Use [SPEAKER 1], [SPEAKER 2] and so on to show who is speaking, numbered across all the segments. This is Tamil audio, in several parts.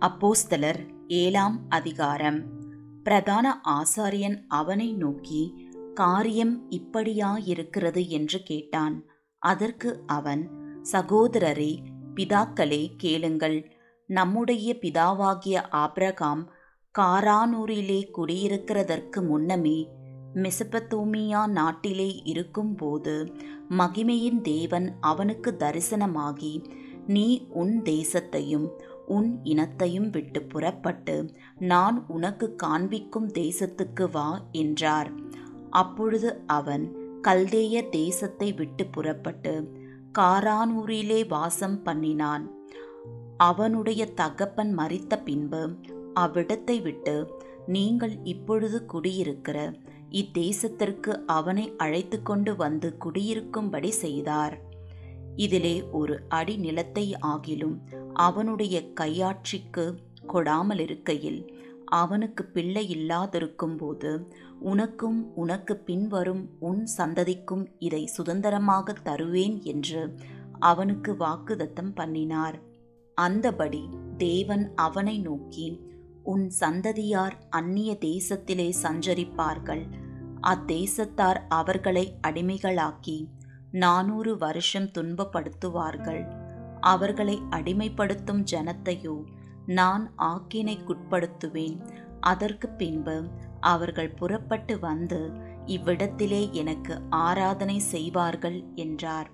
[SPEAKER 1] அப்போஸ்தலர் ஏழாம் அதிகாரம். பிரதான ஆசாரியன் அவனை நோக்கி காரியம் இப்படியாயிருக்கிறது? என்று கேட்டான். அதற்கு அவன் சகோதரரே பிதாக்களே கேளுங்கள். நம்முடைய பிதாவாகிய ஆப்ரகாம் காரானூரிலே குடியிருக்கிறதற்கு முன்னமே மெசபத்தோமியா நாட்டிலே இருக்கும்போது மகிமையின் தேவன் அவனுக்கு தரிசனமாகி நீ உன் தேசத்தையும் உன் இனத்தையும் விட்டு புறப்பட்டு நான் உனக்கு காண்பிக்கும் தேசத்துக்கு வா என்றார். அப்பொழுது அவன் கல்தேய தேசத்தை விட்டு புறப்பட்டு காரானூரிலே வாசம் பண்ணினான். அவனுடைய தகப்பன் மறித்த பின்பு அவ்விடத்தை விட்டு நீங்கள் இப்பொழுது குடியிருக்கிற இத்தேசத்திற்கு அவனை அழைத்து கொண்டு வந்து குடியிருக்கும்படி செய்தார். இதிலே ஒரு அடி நிலத்தை ஆகிலும் அவனுடைய கையாட்சிக்கு கொடாமல் இருக்கையில் அவனுக்கு பிள்ளை இல்லாதிருக்கும் போது உனக்கும் உனக்கு பின்வரும் உன் சந்ததிக்கும் இதை சுதந்திரமாக தருவேன் என்று அவனுக்கு வாக்குதத்தம் பண்ணினார். அந்தபடி தேவன் அவனை நோக்கி உன் சந்ததியார் அந்நிய தேசத்திலே சஞ்சரிப்பார்கள். அத்தேசத்தார் அவர்களை அடிமைகளாக்கி நானூறு வருஷம் துன்பப்படுத்துவார்கள். அவர்களை அடிமைப்படுத்தும் ஜனத்தையோ நான் ஆக்கினைக்குட்படுத்துவேன். அதற்கு பின்பு அவர்கள் புறப்பட்டு வந்து இவ்விடத்திலே எனக்கு ஆராதனை செய்வார்கள் என்றார்.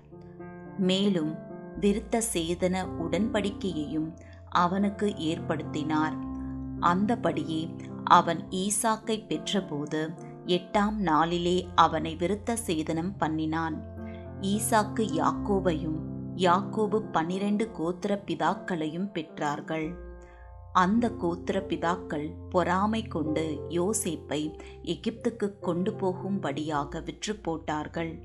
[SPEAKER 1] மேலும் விருத்த சேதன உடன்படிக்கையையும் அவனுக்கு ஏற்படுத்தினார். அந்தபடியே அவன் ஈசாக்கை பெற்றபோது எட்டாம் நாளிலே அவனை விருத்த சேதனம் பண்ணினான். ஈசாக்கு யாக்கோபையும் யாக்கோபு பன்னிரண்டு கோத்திர பிதாக்களையும் பெற்றார்கள். அந்த கோத்திர பிதாக்கள் பொறாமை கொண்டு யோசேப்பை எகிப்துக்கு கொண்டு போகும்படியாக விற்று போட்டார்கள்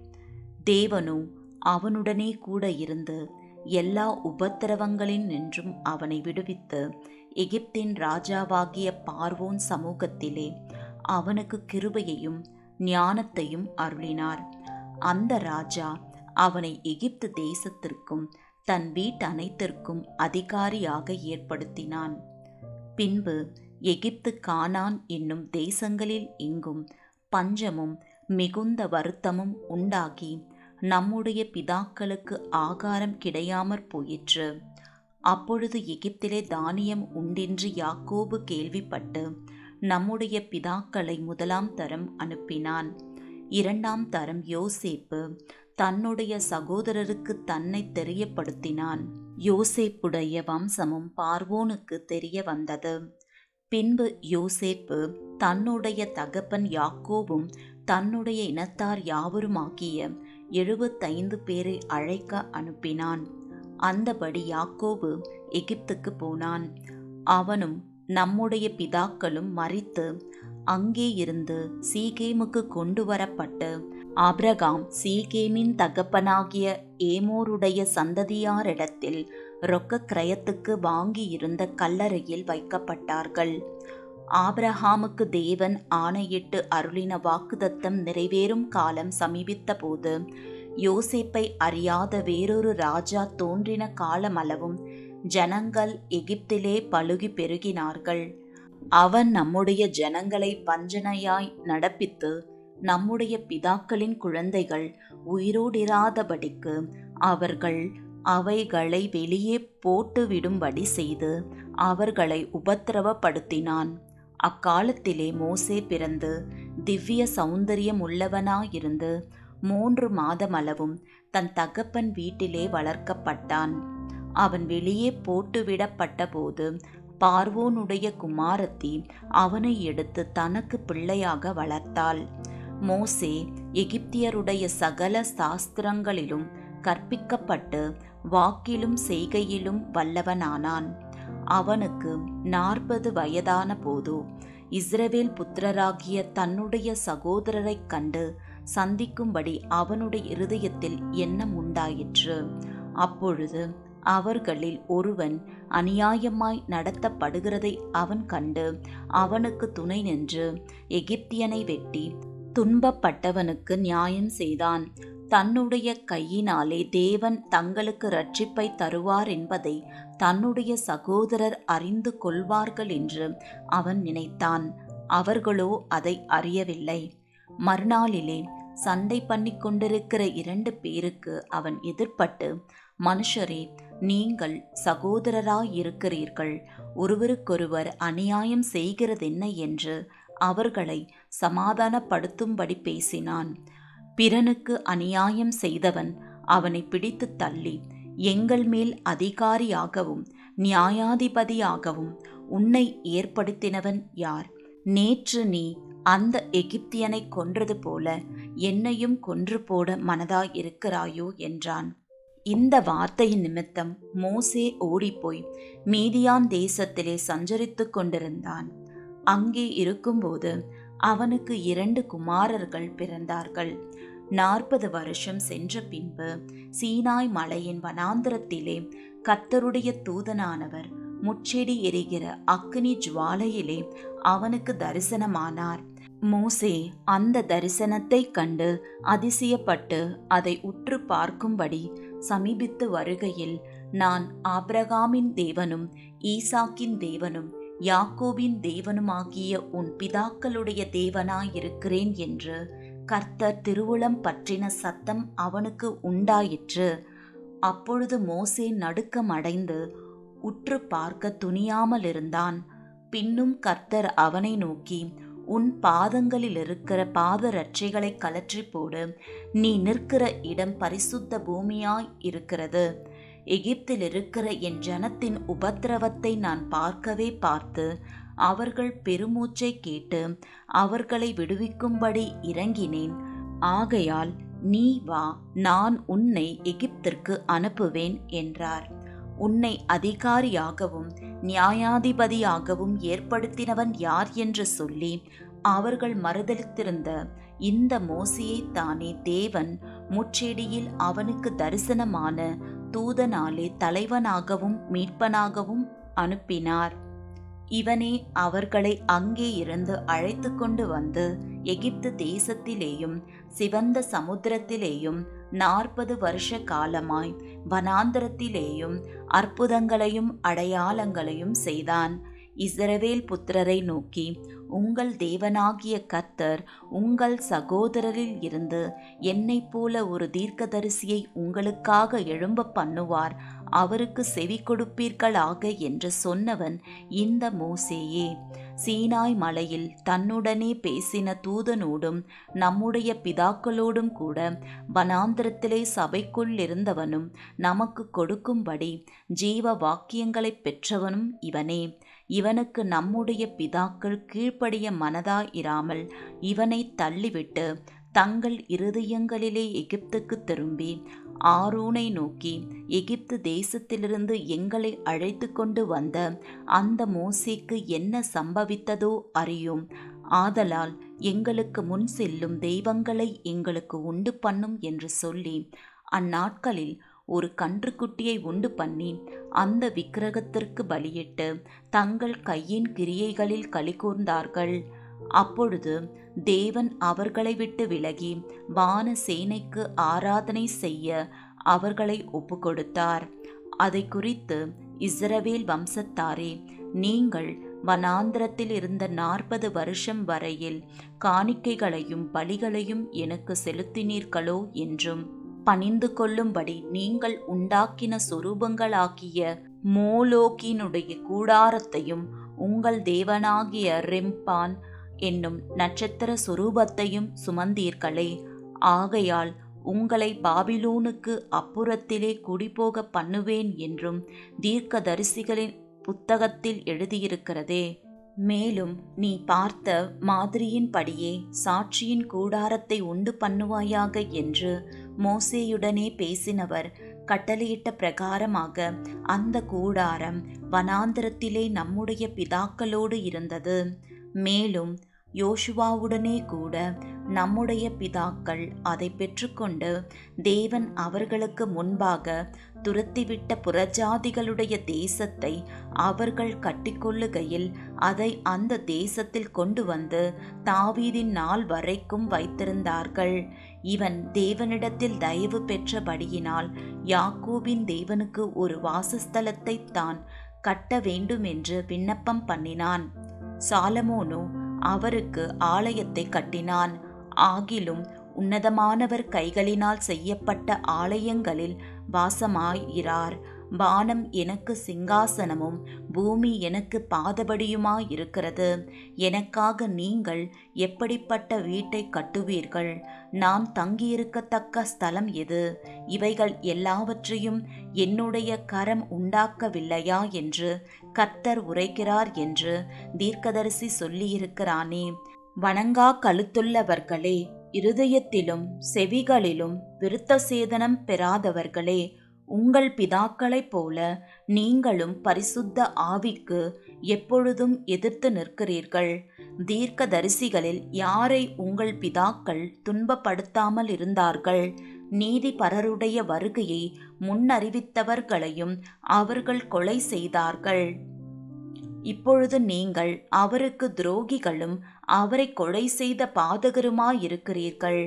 [SPEAKER 1] தேவனும் அவனுடனே கூட இருந்து எல்லா உபத்திரவங்களின் நின்றும் அவனை விடுவித்து எகிப்தின் ராஜாவாகிய பார்வோன் சமூகத்திலே அவனுக்கு கிருபையையும் ஞானத்தையும் அருளினார். அந்த ராஜா அவனை எகிப்து தேசத்திற்கும் தன் வீட்டனைத்திற்கும் அதிகாரியாக ஏற்படுத்தினான். பின்பு எகிப்து கானான் என்னும் தேசங்களில் எங்கும் பஞ்சமும் மிகுந்த வருத்தமும் உண்டாகி நம்முடைய பிதாக்களுக்கு ஆகாரம் கிடையாமற் போயிற்று. அப்பொழுது எகிப்திலே தானியம் உண்டென்று யாக்கோபு கேள்விப்பட்டு நம்முடைய பிதாக்களை முதலாம் தரம் அனுப்பினான். இரண்டாம் தரம் யோசேப்பு தன்னுடைய சகோதரருக்கு தன்னை தெரியப்படுத்தினான். யோசேப்புடைய வம்சமும் பார்வோனுக்கு தெரிய வந்தது. பின்பு யோசேப்பு தன்னுடைய தகப்பன் யாக்கோவும் தன்னுடைய இனத்தார் யாவருமாகிய எழுபத்தைந்து பேரை அழைக்க அனுப்பினான். அந்தபடி யாக்கோபு எகிப்துக்கு போனான். அவனும் நம்முடைய பிதாக்களும் மறித்து அங்கே இருந்து சீகேமுக்கு கொண்டு வரப்பட்டு ஆப்ரகாம் சீகேமின் தகப்பனாகிய ஏமோருடைய சந்ததியாரிடத்தில் ரொக்க கிரயத்துக்கு வாங்கியிருந்த கல்லறையில் வைக்கப்பட்டார்கள். ஆபிரஹாமுக்கு தேவன் ஆணையிட்டு அருளின வாக்குதத்தம் நிறைவேறும் காலம் சமீபித்த போது யோசேப்பை அறியாத வேறொரு ராஜா தோன்றின காலமளவும் ஜனங்கள் எகிப்திலே பழுகி பெருகினார்கள். அவன் நம்முடைய ஜனங்களை வஞ்சனையாய் நடப்பித்து நம்முடைய பிதாக்களின் குழந்தைகள் உயிரோடிராதபடிக்கு அவர்கள் அவைகளை வெளியே போட்டுவிடும்படி செய்து அவர்களை உபத்திரவப்படுத்தினான். அக்காலத்திலே மோசே பிறந்து திவ்ய சௌந்தரியம் உள்ளவனாயிருந்து மூன்று மாதமளவும் தன் தகப்பன் வீட்டிலே வளர்க்கப்பட்டான். அவன் வெளியே போட்டுவிடப்பட்டபோது பார்வோனுடைய குமாரத்தி அவனை எடுத்து தனக்கு பிள்ளையாக வளர்த்தாள். மோசே எகிப்தியருடைய சகல சாஸ்திரங்களிலும் கற்பிக்கப்பட்டு வாக்கிலும் செய்கையிலும் வல்லவனானான். அவனுக்கு நாற்பது வயதான போது இஸ்ரவேல் புத்திரராகிய தன்னுடைய சகோதரரைக் கண்டு சந்திக்கும்படி அவனுடைய இருதயத்தில் எண்ணம் உண்டாயிற்று. அப்பொழுது அவர்களில் ஒருவன் அநியாயமாய் நடத்தப்படுகிறதை அவன் கண்டு அவனுக்கு துணை நின்று எகிப்தியனை வெட்டி துன்பப்பட்டவனுக்கு நியாயம் செய்தான். தன்னுடைய கையினாலே தேவன் தங்களுக்கு ரட்சிப்பை தருவார் என்பதை தன்னுடைய சகோதரர் அறிந்து கொள்வார்கள் என்று அவன் நினைத்தான். அவர்களோ அதை அறியவில்லை. மறுநாளிலே சண்டை பண்ணி கொண்டிருக்கிற இரண்டு பேருக்கு அவன் எதிர்ப்பட்டு மனுஷரே நீங்கள் சகோதரராயிருக்கிறீர்கள். ஒருவருக்கொருவர் அநியாயம் செய்கிறதென்ன என்று அவர்களை சமாதானப்படுத்தும்படி பேசினான். பிறனுக்கு அநியாயம் செய்தவன் அவனை பிடித்து தள்ளி எங்கள் மேல் அதிகாரியாகவும் நியாயாதிபதியாகவும் உன்னை ஏற்படுத்தினவன் யார்? நேற்று நீ அந்த எகிப்தியனை கொன்றது போல என்னையும் கொன்று போட மனதாயிருக்கிறாயோ? என்றான். இந்த வார்த்தையின் நிமித்தம் மோசே ஓடிப்போய் மீதியான் தேசத்திலே சஞ்சரித்துக் கொண்டிருந்தான். அங்கே இருக்கும்போது அவனுக்கு இரண்டு குமாரர்கள் பிறந்தார்கள். நாற்பது வருஷம் சென்ற பின்பு சீனாய் மலையின் வனாந்திரத்திலே கத்தருடைய தூதனானவர் முச்செடி எரிகிற அக்னி ஜுவாலையிலே அவனுக்கு தரிசனமானார். மோசே அந்த தரிசனத்தை கண்டு அதிசயப்பட்டு அதை உற்று பார்க்கும்படி சமீபித்து வருகையில் நான் ஆப்ரகாமின் தேவனும் ஈசாக்கின் தேவனும் யாக்கோபின் தேவனுமாகிய உன் பிதாக்களுடைய தேவனாயிருக்கிறேன் என்று கர்த்தர் திருவுளம் பற்றின சத்தம் அவனுக்கு உண்டாயிற்று. அப்பொழுது மோசே நடுக்கம் அடைந்து உற்று பார்க்க துணியாமல் இருந்தான் பின்னும் கர்த்தர் அவனை நோக்கி உன் பாதங்களில் இருக்கிற பாதரட்சைகளை கலற்றி போடு. நீ நிற்கிற இடம் பரிசுத்த பூமியாய் இருக்கிறது. எகிப்தில் இருக்கிற என் ஜனத்தின் உபத்திரவத்தை நான் பார்க்கவே பார்த்து அவர்கள் பெருமூச்சை கேட்டு அவர்களை விடுவிக்கும்படி இறங்கினேன். ஆகையால் நீ வா நான் உன்னை எகிப்திற்கு அனுப்புவேன் என்றார். உன்னை அதிகாரியாகவும் நியாயாதிபதியாகவும் ஏற்படுத்தினவன் யார் என்று சொல்லி அவர்கள் மறுதளித்திருந்த இந்த மோசையை தானே தேவன் முச்செடியில் அவனுக்கு தரிசனமான தூதனாலே தலைவனாகவும் மீட்பனாகவும் அனுப்பினார். இவனே அவர்களை அங்கே இருந்து அழைத்து கொண்டு வந்து எகிப்து தேசத்திலேயும் சிவந்த சமுத்திரத்திலேயும் நாற்பது வருஷ காலமாய் வனாந்தரத்திலேயும் அற்புதங்களையும் அடையாளங்களையும் செய்தான். இஸ்ரவேல் புத்திரரை நோக்கி உங்கள் தேவனாகிய கர்த்தர் உங்கள் சகோதரரில் இருந்து என்னைப் போல ஒரு தீர்க்கதரிசியை உங்களுக்காக எழும்ப பண்ணுவார். அவருக்கு செவி கொடுப்பீர்களாக என்று சொன்னவன் இந்த மோசேயே. சீனாய் மலையில் தன்னுடனே பேசின தூதனோடும் நம்முடைய பிதாக்களோடும் கூட வனாந்திரத்திலே சபைக்குள் இருந்தவனும் நமக்கு கொடுக்கும்படி ஜீவ வாக்கியங்களைப் பெற்றவனும் இவனே. இவனுக்கு நம்முடைய பிதாக்கள் கீழ்ப்படிய மனதாயிராமல் இவனை தள்ளிவிட்டு தங்கள் இருதயங்களிலே எகிப்துக்கு திரும்பி ஆரோனை நோக்கி எகிப்து தேசத்திலிருந்து எங்களை அழைத்து கொண்டு வந்த அந்த மோசேக்கு என்ன சம்பவித்ததோ அறியும். ஆதலால் எங்களுக்கு முன் செல்லும் தெய்வங்களை எங்களுக்கு உண்டு பண்ணும் என்று சொல்லி அந்நாட்களில் ஒரு கன்றுக்குட்டியை உண்டு பண்ணி அந்த விக்கிரகத்திற்கு பலியிட்டு தங்கள் கையின் கிரியைகளில் கலிகூர்ந்தார்கள் அப்பொழுது தேவன் அவர்களை விட்டு விலகி வான சேனைக்கு ஆராதனை செய்ய அவர்களை ஒப்புக்கொடுத்தார். அதை குறித்து இஸ்ரவேல் வம்சத்தாரே நீங்கள் வனாந்திரத்தில் இருந்த நாற்பது வருஷம் வரையில் காணிக்கைகளையும் பலிகளையும் எனக்கு செலுத்தினீர்களோ என்றும் பணிந்து கொள்ளும்படி நீங்கள் உண்டாக்கின சொரூபங்களாகிய மோலோக்கினுடைய கூடாரத்தையும் உங்கள் தேவனாகிய ரெம்பான் என்னும் நட்சத்திர சுரூபத்தையும் சுமந்தீர்களே. ஆகையால் உங்களை பாபிலோனுக்கு அப்புறத்திலே குடிபோக பண்ணுவேன் என்றும் தீர்க்கதரிசிகளின் புத்தகத்தில் எழுதியிருக்கிறதே. மேலும் நீ பார்த்த மாதிரியின்படியே சாட்சியின் கூடாரத்தை உண்டு பண்ணுவாயாக என்று மோசேயுடனே பேசினவர் கட்டளையிட்ட பிரகாரமாக அந்த கூடாரம் வனாந்திரத்திலே நம்முடைய பிதாக்களோடு இருந்தது. மேலும் யோசுவாவுடனே கூட நம்முடைய பிதாக்கள் அதை பெற்றுக்கொண்டு தேவன் அவர்களுக்கு முன்பாக துரத்திவிட்ட புறஜாதிகளுடைய தேசத்தை அவர்கள் கட்டிக்கொள்ளுகையில் அதை அந்த தேசத்தில் கொண்டு வந்து தாவீதின் நாள் வரைக்கும் வைத்திருந்தார்கள். இவன் தேவனிடத்தில் தயவு பெற்றபடியினால் யாக்கோபின் தேவனுக்கு ஒரு வாசஸ்தலத்தை தான் கட்ட வேண்டும் என்று விண்ணப்பம் பண்ணினான். சாலமோனோ அவருக்கு ஆலயத்தை கட்டினான். ஆகிலும் உன்னதமானவர் கைகளினால் செய்யப்பட்ட ஆலயங்களில் வாசமாயிரார். வானம் எனக்கு சிங்காசனமும் பூமி எனக்கு பாதபடியுமாயிருக்கிறது. எனக்காக நீங்கள் எப்படிப்பட்ட வீட்டை கட்டுவீர்கள்? நான் தங்கியிருக்கத்தக்க ஸ்தலம் எது? இவைகள் எல்லாவற்றையும் என்னுடைய கரம் உண்டாக்கவில்லையா? என்று கர்த்தர் உரைக்கிறார் என்று தீர்க்கதரிசி சொல்லியிருக்கிறானே. வணங்கா கழுத்துள்ளவர்களே இருதயத்திலும் செவிகளிலும் விருத்த சேதனம் பெறாதவர்களே உங்கள் பிதாக்களைப் போல நீங்களும் பரிசுத்த ஆவிக்கு எப்பொழுதும் எதிர்த்து நிற்கிறீர்கள். தீர்க்கதரிசிகளில் யாரை உங்கள் பிதாக்கள் துன்பப்படுத்தாமல் இருந்தார்கள்? நீதிபரருடைய வருகையை முன்னறிவித்தவர்களையும் அவர்கள் கொலை செய்தார்கள். இப்பொழுது நீங்கள் அவருக்கு துரோகிகளும் அவரை கொலை செய்த பாதகருமாயிருக்கிறீர்கள்.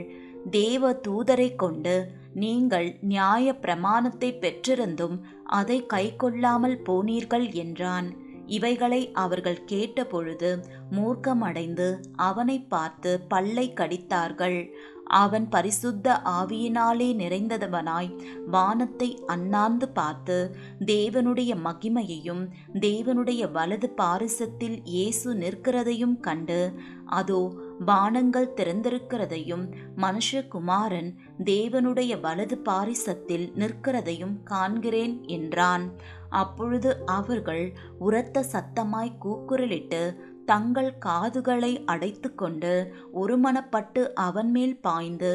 [SPEAKER 1] தேவ தூதரை கொண்டு நீங்கள் நியாய பிரமாணத்தை பெற்றிருந்தும் அதை கைக்கொள்ளாமல் போனீர்கள் என்றான். இவைகளை அவர்கள் கேட்டபொழுது மூர்க்கமடைந்து அவனை பார்த்து பல்லை கடித்தார்கள். அவன் பரிசுத்த ஆவியினாலே நிறைந்ததவனாய் வானத்தை அண்ணாந்து பார்த்து தேவனுடைய மகிமையையும் தேவனுடைய வலது பாரிசத்தில் இயேசு நிற்கிறதையும் கண்டு அதோ வானங்கள் திறந்திருக்கிறதையும் மனுஷகுமாரன் தேவனுடைய வலது பாரிசத்தில் நிற்கிறதையும் காண்கிறேன் என்றான். அப்பொழுது அவர்கள் உரத்த சத்தமாய் கூக்குரலிட்டு தங்கள் காதுகளை அடைத்துக்கொண்டு ஒருமனப்பட்டு அவன் மேல் பாய்ந்து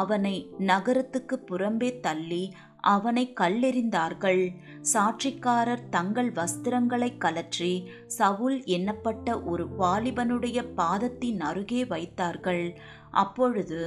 [SPEAKER 1] அவனை நகரத்துக்கு புறம்பே தள்ளி அவனை கல்லெறிந்தார்கள். சாட்சிக்காரர் தங்கள் வஸ்திரங்களை கலற்றி சவுல் எண்ணப்பட்ட ஒரு வாலிபனுடைய பாதத்தின் அருகே வைத்தார்கள். அப்பொழுது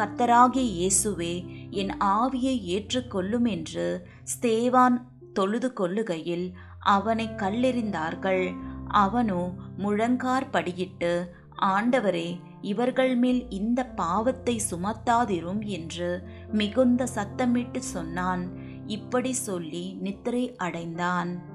[SPEAKER 1] கத்தராகிய இயேசுவே என் ஆவியை ஏற்றுக்கொள்ளும் என்று ஸ்தேவான் தொழுது கொள்ளுகையில் அவனை கல்லெறிந்தார்கள். அவனோ முழங்கார் படியிட்டு ஆண்டவரே இவர்கள் மேல் இந்த பாவத்தை சுமத்தாதிரும் என்று மிகுந்த சத்தமிட்டு சொன்னான். இப்படி சொல்லி நித்திரை அடைந்தான்.